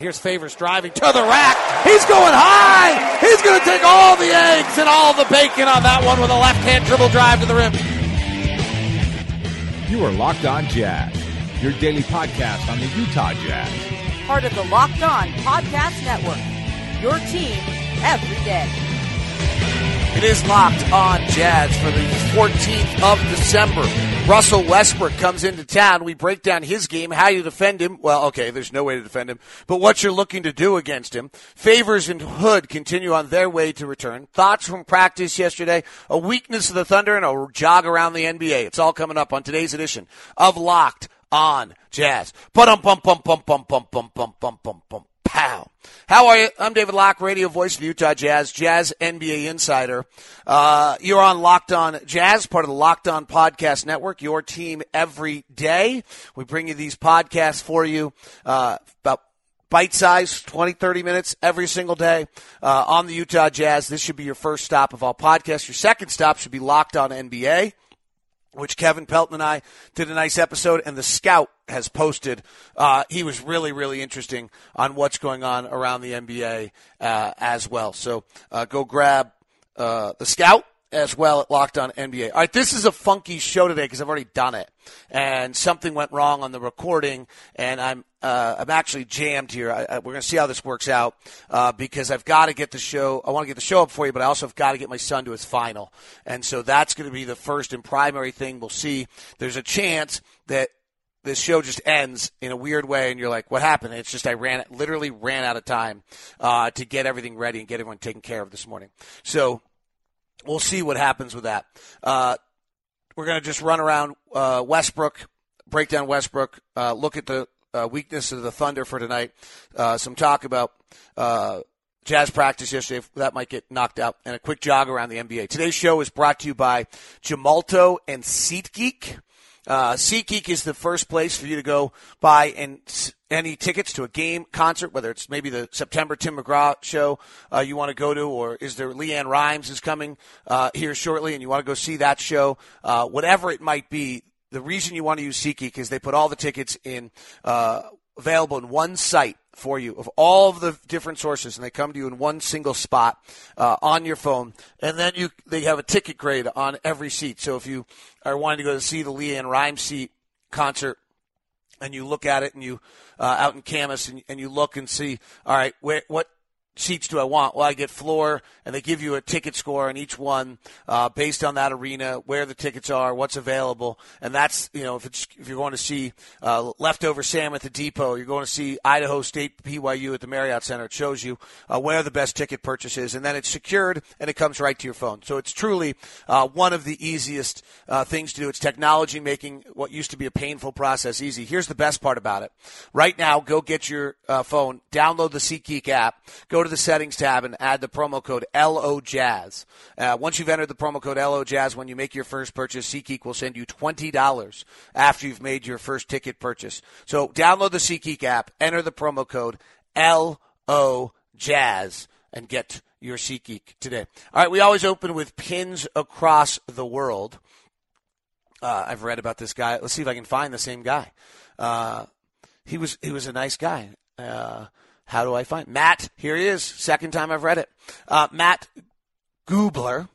Here's Favors driving to the rack. He's going high. He's going to take all the eggs and all the bacon on that one with a left-hand dribble drive to the rim. You are Locked On Jazz, your daily podcast on the Utah Jazz. Part of the Locked On Podcast Network. Your team every day. It is Locked On Jazz for the 14th of December. Russell Westbrook comes into town. We break down his game, how you defend him. Well, okay, there's no way to defend him, but what you're looking to do against him. Favors and Hood continue on their way to return. Thoughts from practice yesterday, a weakness of the Thunder, and a jog around the NBA. It's all coming up on today's edition of Locked On Jazz. Bum bum bum bum bum bum bum bum bum bum. Pow. How are you? I'm David Locke, radio voice of Utah Jazz, Jazz NBA insider. Uh, you're on Locked On Jazz, part of the Locked On Podcast Network, your team every day. We bring you these podcasts for you uh, about bite size 20 30 minutes every single day uh, on the utah jazz this should be your first stop of all podcasts your second stop should be locked on nba which Kevin Pelton and I did a nice episode, and the Scout has posted. Uh, he was really, really interesting on what's going on around the NBA uh, as well. So uh, go grab uh, the Scout as well at Locked On NBA. All right, this is a funky show today because I've already done it, and something went wrong on the recording, and I'm uh, I'm actually jammed here. I, I, we're going to see how this works out uh, because I've got to get the show. I want to get the show up for you, but I also have got to get my son to his final, and so that's going to be the first and primary thing. We'll see. There's a chance that this show just ends in a weird way, and you're like, "What happened?" It's just I ran, literally ran out of time uh, to get everything ready and get everyone taken care of this morning. So we'll see what happens with that. Uh, we're going to just run around uh, Westbrook, break down Westbrook, uh, look at the uh, weakness of the Thunder for tonight. Uh, some talk about uh, jazz practice yesterday. That might get knocked out. And a quick jog around the NBA. Today's show is brought to you by Gemalto and SeatGeek. Uh, SeatGeek is the first place for you to go buy and any tickets to a game, concert, whether it's maybe the September Tim McGraw show uh, you want to go to, or is there LeAnn Rimes is coming uh, here shortly and you want to go see that show, uh, whatever it might be. The reason you want to use SeatGeek is they put all the tickets in uh, available in one site for you of all of the different sources, and they come to you in one single spot uh, on your phone. And then you they have a ticket grade on every seat. So if you are wanting to go to see the LeAnn Rimes seat concert, and you look at it and you uh, out in Camas and, and you look and see, all right, where, what seats do I want? Well, I get floor, and they give you a ticket score on each one uh, based on that arena, where the tickets are, what's available, and that's you know if it's if you're going to see uh, leftover Salmon at the depot, you're going to see Idaho State BYU at the Marriott Center. It shows you uh, where the best ticket purchase is, and then it's secured and it comes right to your phone. So it's truly uh, one of the easiest uh, things to do. It's technology making what used to be a painful process easy. Here's the best part about it. Right now, go get your uh, phone, download the SeatGeek app, go to to the settings tab and add the promo code LOJazz. Uh, once you've entered the promo code LOJazz, when you make your first purchase, SeatGeek will send you $20 after you've made your first ticket purchase. So download the SeatGeek app, enter the promo code LOJazz, and get your SeatGeek today. All right, we always open with pins across the world. Uh, I've read about this guy. Let's see if I can find the same guy. Uh, he was he was a nice guy. Uh, how do I find Matt? Here he is. Second time I've read it. Uh, Matt Gubler.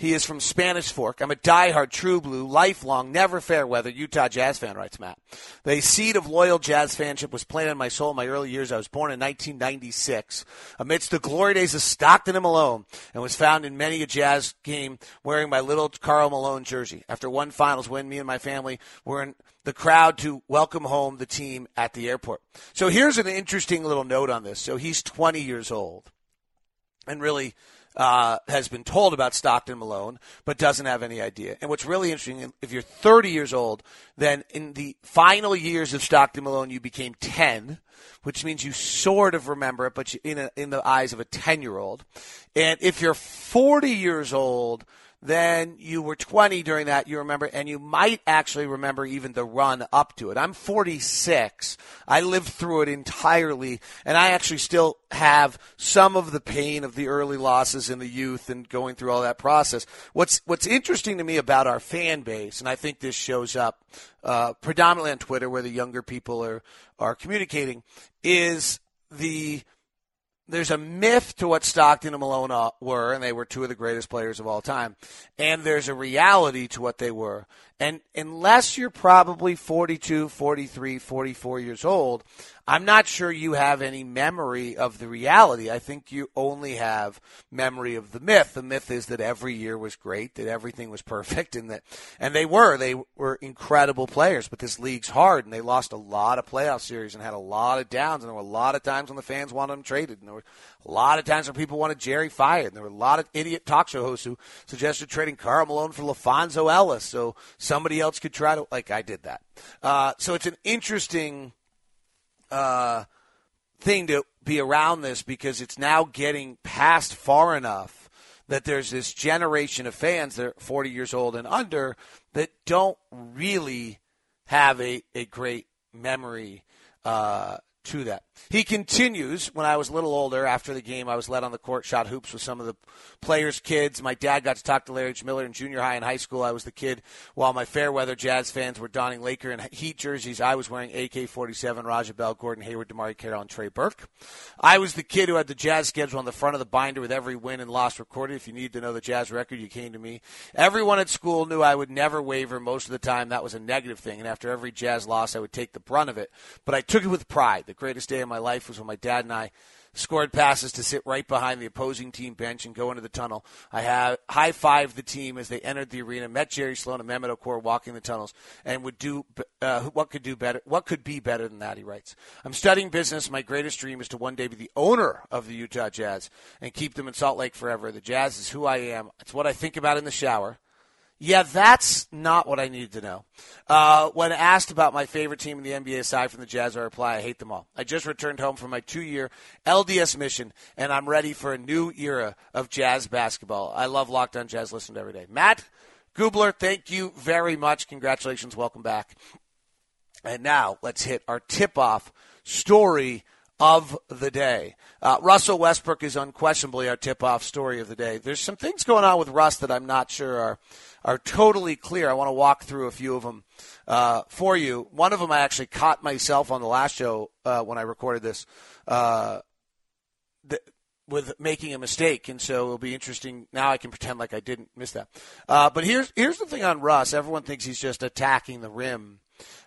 He is from Spanish Fork. I'm a diehard True Blue, lifelong, never fair weather Utah Jazz fan, writes Matt. The seed of loyal Jazz fanship was planted in my soul in my early years. I was born in 1996 amidst the glory days of Stockton and Malone and was found in many a Jazz game wearing my little Karl Malone jersey. After one finals win, me and my family were in the crowd to welcome home the team at the airport. So here's an interesting little note on this. So he's 20 years old. And really, uh, has been told about Stockton Malone, but doesn't have any idea. And what's really interesting, if you're 30 years old, then in the final years of Stockton Malone, you became 10, which means you sort of remember it, but you, in, a, in the eyes of a 10 year old. And if you're 40 years old, then you were 20 during that, you remember, and you might actually remember even the run up to it. I'm 46. I lived through it entirely, and I actually still have some of the pain of the early losses in the youth and going through all that process. What's, what's interesting to me about our fan base, and I think this shows up uh, predominantly on Twitter where the younger people are, are communicating, is the – there's a myth to what Stockton and Malone uh, were, and they were two of the greatest players of all time. And there's a reality to what they were. And unless you're probably 42, 43, 44 years old, I'm not sure you have any memory of the reality. I think you only have memory of the myth. The myth is that every year was great, that everything was perfect, and that, and they were. They were incredible players, but this league's hard, and they lost a lot of playoff series and had a lot of downs, and there were a lot of times when the fans wanted them traded, and there were a lot of times when people wanted Jerry fired, and there were a lot of idiot talk show hosts who suggested trading Karl Malone for LaPhonso Ellis. So somebody else could try to like I did that. Uh, so it's an interesting uh, thing to be around this because it's now getting past far enough that there's this generation of fans that are 40 years old and under that don't really have a, a great memory uh, to that. He continues. When I was a little older, after the game, I was led on the court, shot hoops with some of the players' kids. My dad got to talk to Larry H. Miller in junior high and high school. I was the kid while my Fairweather Jazz fans were donning Laker and Heat jerseys. I was wearing AK 47, Raja Bell, Gordon Hayward, DeMarre Carroll, and Trey Burke. I was the kid who had the Jazz schedule on the front of the binder with every win and loss recorded. If you need to know the Jazz record, you came to me. Everyone at school knew I would never waver. Most of the time, that was a negative thing. And after every Jazz loss, I would take the brunt of it. But I took it with pride. The greatest day of my life was when my dad and I scored passes to sit right behind the opposing team bench and go into the tunnel. I have high fived the team as they entered the arena, met Jerry Sloan and Mehmet Okur walking the tunnels, and would do uh, what could do better. What could be better than that? He writes. I'm studying business. My greatest dream is to one day be the owner of the Utah Jazz and keep them in Salt Lake forever. The Jazz is who I am. It's what I think about in the shower. Yeah, that's not what I needed to know. Uh, when asked about my favorite team in the NBA aside from the Jazz, I reply, I hate them all. I just returned home from my two year LDS mission, and I'm ready for a new era of Jazz basketball. I love Locked On Jazz, listen to every day. Matt Gubler, thank you very much. Congratulations. Welcome back. And now let's hit our tip off story of the day. Uh, Russell Westbrook is unquestionably our tip off story of the day. There's some things going on with Russ that I'm not sure are are totally clear. I want to walk through a few of them uh, for you. One of them I actually caught myself on the last show uh, when I recorded this uh, th- with making a mistake, and so it'll be interesting. Now I can pretend like I didn't miss that. Uh, but here's here's the thing on Russ. Everyone thinks he's just attacking the rim.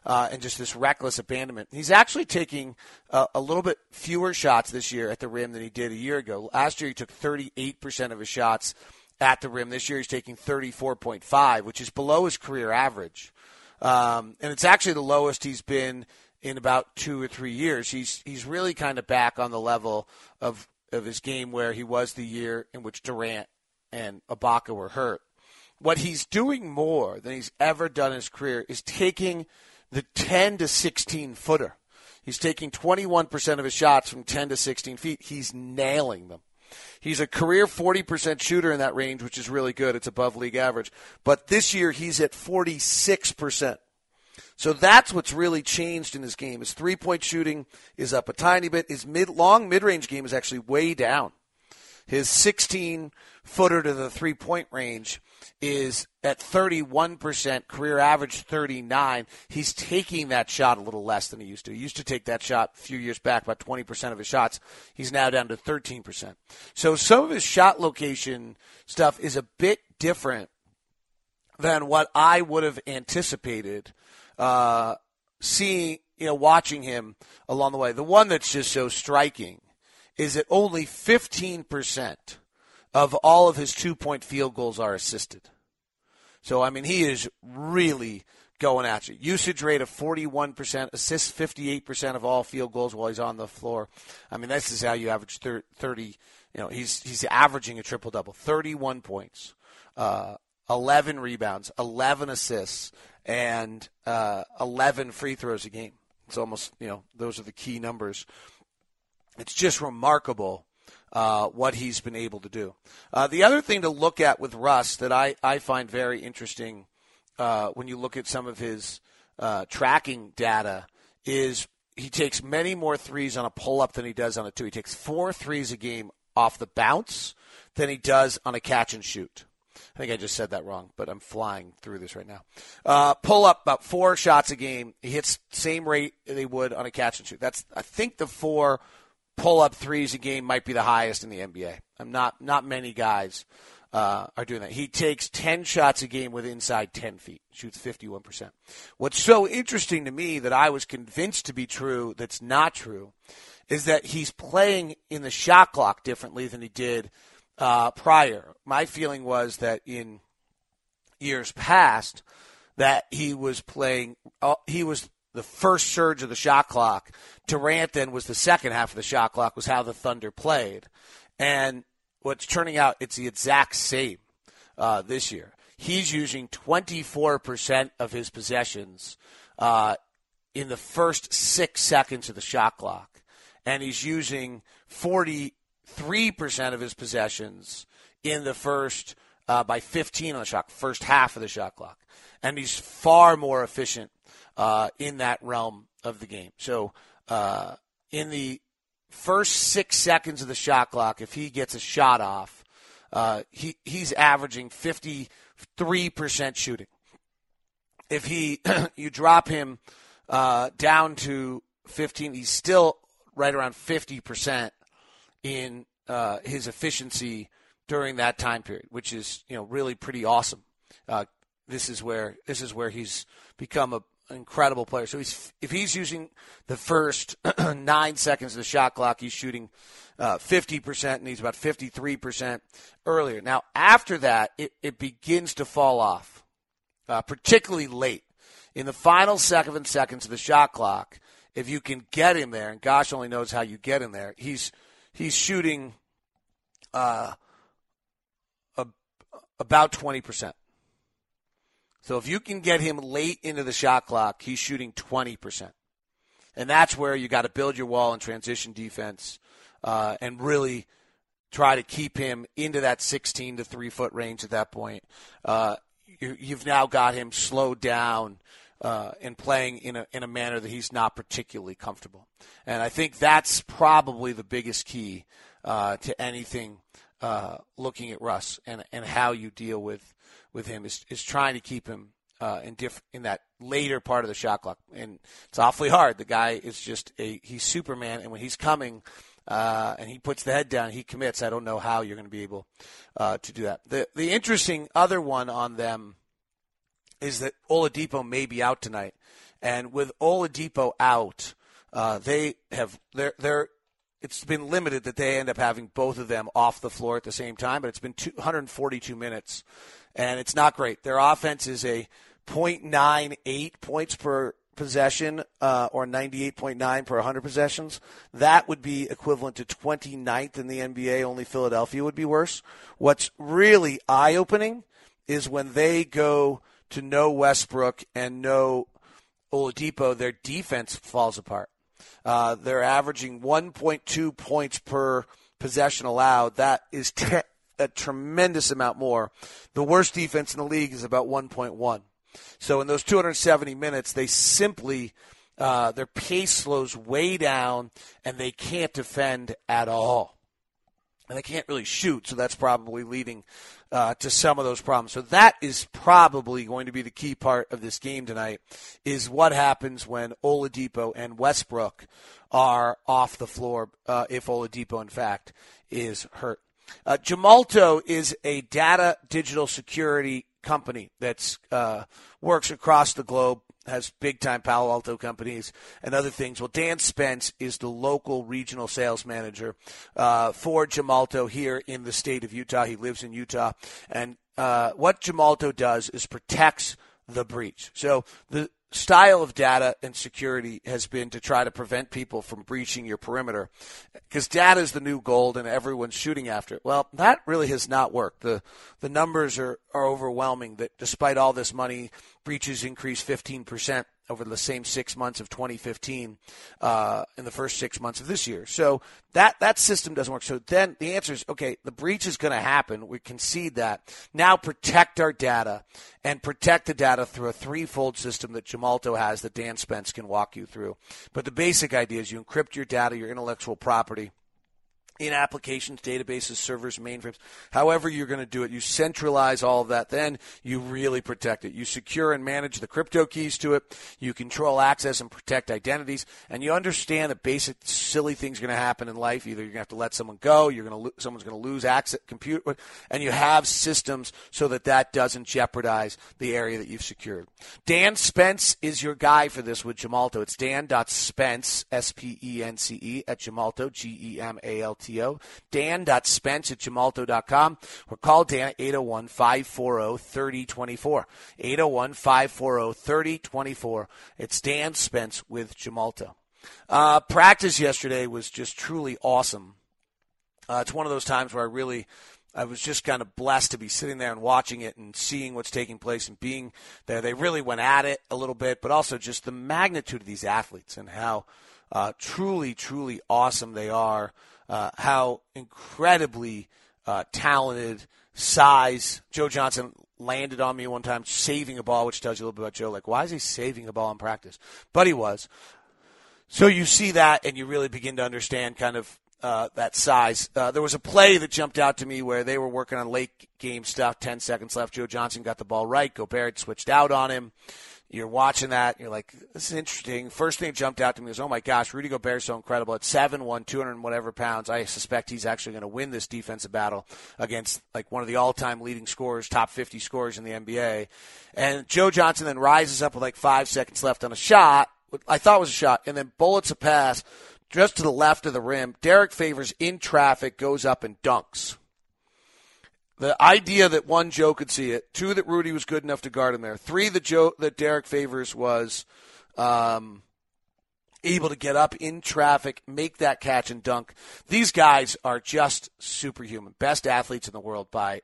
Uh, and just this reckless abandonment. He's actually taking uh, a little bit fewer shots this year at the rim than he did a year ago. Last year, he took 38% of his shots at the rim. This year he's taking 34.5, which is below his career average. Um, and it's actually the lowest he's been in about two or three years. He's he's really kind of back on the level of of his game where he was the year in which Durant and Ibaka were hurt. What he's doing more than he's ever done in his career is taking the 10 to 16 footer. He's taking 21% of his shots from 10 to 16 feet. He's nailing them. He's a career 40% shooter in that range, which is really good. It's above league average. But this year he's at 46%. So that's what's really changed in his game. His three point shooting is up a tiny bit. His mid long mid range game is actually way down. His 16 footer to the three point range is at 31%, career average 39. He's taking that shot a little less than he used to. He used to take that shot a few years back, about 20% of his shots. He's now down to 13%. So some of his shot location stuff is a bit different than what I would have anticipated uh, seeing, you know, watching him along the way. The one that's just so striking is that only 15% of all of his two point field goals are assisted. So, I mean, he is really going at you. Usage rate of 41%, assists 58% of all field goals while he's on the floor. I mean, this is how you average 30. You know, he's he's averaging a triple double, 31 points, uh, 11 rebounds, 11 assists, and uh, 11 free throws a game. It's almost you know those are the key numbers. It's just remarkable uh, what he's been able to do. Uh, the other thing to look at with Russ that I, I find very interesting uh, when you look at some of his uh, tracking data is he takes many more threes on a pull up than he does on a two. He takes four threes a game off the bounce than he does on a catch and shoot. I think I just said that wrong, but I'm flying through this right now. Uh, pull up about four shots a game. He hits same rate they would on a catch and shoot. That's I think the four pull up threes a game might be the highest in the NBA. I'm not not many guys uh, are doing that. He takes 10 shots a game with inside 10 feet, shoots 51%. What's so interesting to me that I was convinced to be true that's not true is that he's playing in the shot clock differently than he did uh, prior. My feeling was that in years past that he was playing, uh, he was the first surge of the shot clock. Durant then was the second half of the shot clock, was how the Thunder played. And what's turning out, it's the exact same uh, this year. He's using 24% of his possessions uh, in the first six seconds of the shot clock. And he's using 43% of his possessions in the first, uh, by 15 on the shot, first half of the shot clock. And he's far more efficient uh, in that realm of the game. So uh, in the first six seconds of the shot clock, if he gets a shot off, uh, he he's averaging fifty three percent shooting. If he you drop him uh, down to fifteen, he's still right around fifty percent in uh, his efficiency during that time period, which is you know really pretty awesome. Uh, this is where this is where he's become a incredible player. So he's if he's using the first nine seconds of the shot clock, he's shooting uh, 50%, and he's about 53% earlier. Now, after that, it, it begins to fall off, uh, particularly late. In the final seven seconds of the shot clock, if you can get him there, and gosh only knows how you get him there, he's he's shooting uh, a, about 20%. So if you can get him late into the shot clock, he's shooting 20%. And that's where you got to build your wall and transition defense uh, and really try to keep him into that 16 to 3 foot range at that point. Uh, you, have now got him slowed down uh, and playing in a, in a manner that he's not particularly comfortable. And I think that's probably the biggest key uh, to anything uh, looking at Russ and, and how you deal with with him is, is trying to keep him uh, in diff- in that later part of the shot clock, and it's awfully hard. The guy is just a he's Superman, and when he's coming. Uh, and he puts the head down. He commits. I don't know how you're going to be able uh, to do that. The the interesting other one on them is that Oladipo may be out tonight, and with Oladipo out, uh, they have they're they're it's been limited that they end up having both of them off the floor at the same time, but it's been 242 minutes and it's not great. Their offense is a .98 points per possession uh, or 98.9 per 100 possessions. That would be equivalent to 29th in the NBA. Only Philadelphia would be worse. What's really eye opening is when they go to no Westbrook and no Oladipo, their defense falls apart. Uh, they're averaging 1.2 points per possession allowed. That is 10, a tremendous amount more. The worst defense in the league is about 1.1. So in those 270 minutes, they simply uh, their pace slows way down, and they can't defend at all. And they can't really shoot, so that's probably leading uh, to some of those problems. So that is probably going to be the key part of this game tonight. Is what happens when Oladipo and Westbrook are off the floor, uh, if Oladipo in fact is hurt. Uh, Gemalto is a data digital security company that uh, works across the globe, has big time Palo Alto companies and other things. Well, Dan Spence is the local regional sales manager uh, for Gemalto here in the state of Utah. He lives in Utah. And uh, what Gemalto does is protects the breach. So the style of data and security has been to try to prevent people from breaching your perimeter because data is the new gold and everyone's shooting after it. Well, that really has not worked. The the numbers are, are overwhelming that despite all this money, breaches increased 15% over the same six months of 2015 uh, in the first six months of this year. So that that system doesn't work. So then the answer is okay. The breach is going to happen. We concede that. Now protect our data and protect the data through a threefold system that Gemalto has that Dan Spence can walk you through. But the basic idea is you encrypt your data, your intellectual property in applications, databases, servers, mainframes, however you're going to do it. You centralize all of that, then you really protect it. You secure and manage the crypto keys to it. You control access and protect identities, and you understand that basic silly things are going to happen in life. Either you're going to have to let someone go, you're going to lo- someone's going to lose access compute, and you have systems so that that doesn't jeopardize the area that you've secured. Dan Spence is your guy for this with Gemalto. It's dan.spence, S-P-E-N-C-E, at Gemalto, G-E-M-A-L-T T-O. Dan.spence at gemalto.com or call Dan at 801 540 3024. 801 540 3024. It's Dan Spence with Gemalto. Uh, practice yesterday was just truly awesome. Uh, it's one of those times where I really. I was just kind of blessed to be sitting there and watching it and seeing what's taking place and being there. They really went at it a little bit, but also just the magnitude of these athletes and how uh, truly, truly awesome they are uh, how incredibly uh, talented, size. Joe Johnson landed on me one time saving a ball, which tells you a little bit about Joe. Like, why is he saving a ball in practice? But he was. So you see that, and you really begin to understand kind of uh, that size. Uh, there was a play that jumped out to me where they were working on late game stuff, 10 seconds left. Joe Johnson got the ball right. Gobert switched out on him you're watching that, you're like, this is interesting. First thing that jumped out to me was, oh my gosh, Rudy Gobert is so incredible. At 7 1, 200 and whatever pounds, I suspect he's actually going to win this defensive battle against like one of the all time leading scorers, top 50 scorers in the NBA. And Joe Johnson then rises up with like five seconds left on a shot, I thought was a shot, and then bullets a pass just to the left of the rim. Derrick Favors in traffic goes up and dunks the idea that one Joe could see it, two that Rudy was good enough to guard him there, three that Joe that Derrick Favors was um, able to get up in traffic, make that catch and dunk. These guys are just superhuman, best athletes in the world by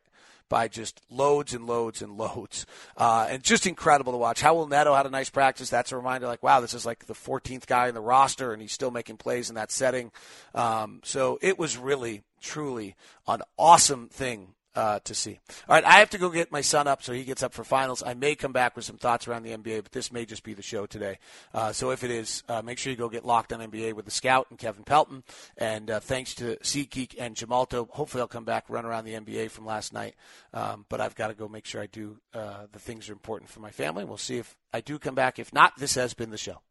by just loads and loads and loads, uh, and just incredible to watch. Raul Neto had a nice practice. That's a reminder, like wow, this is like the 14th guy in the roster, and he's still making plays in that setting. Um, so it was really, truly an awesome thing uh, to see. All right, I have to go get my son up so he gets up for finals. I may come back with some thoughts around the NBA, but this may just be the show today. Uh, so if it is, uh, make sure you go get locked on NBA with the scout and Kevin Pelton. And uh, thanks to SeatGeek and Gemalto. Hopefully, I'll come back, run around the NBA from last night. Um, but I've got to go make sure I do uh, the things that are important for my family. We'll see if I do come back. If not, this has been the show.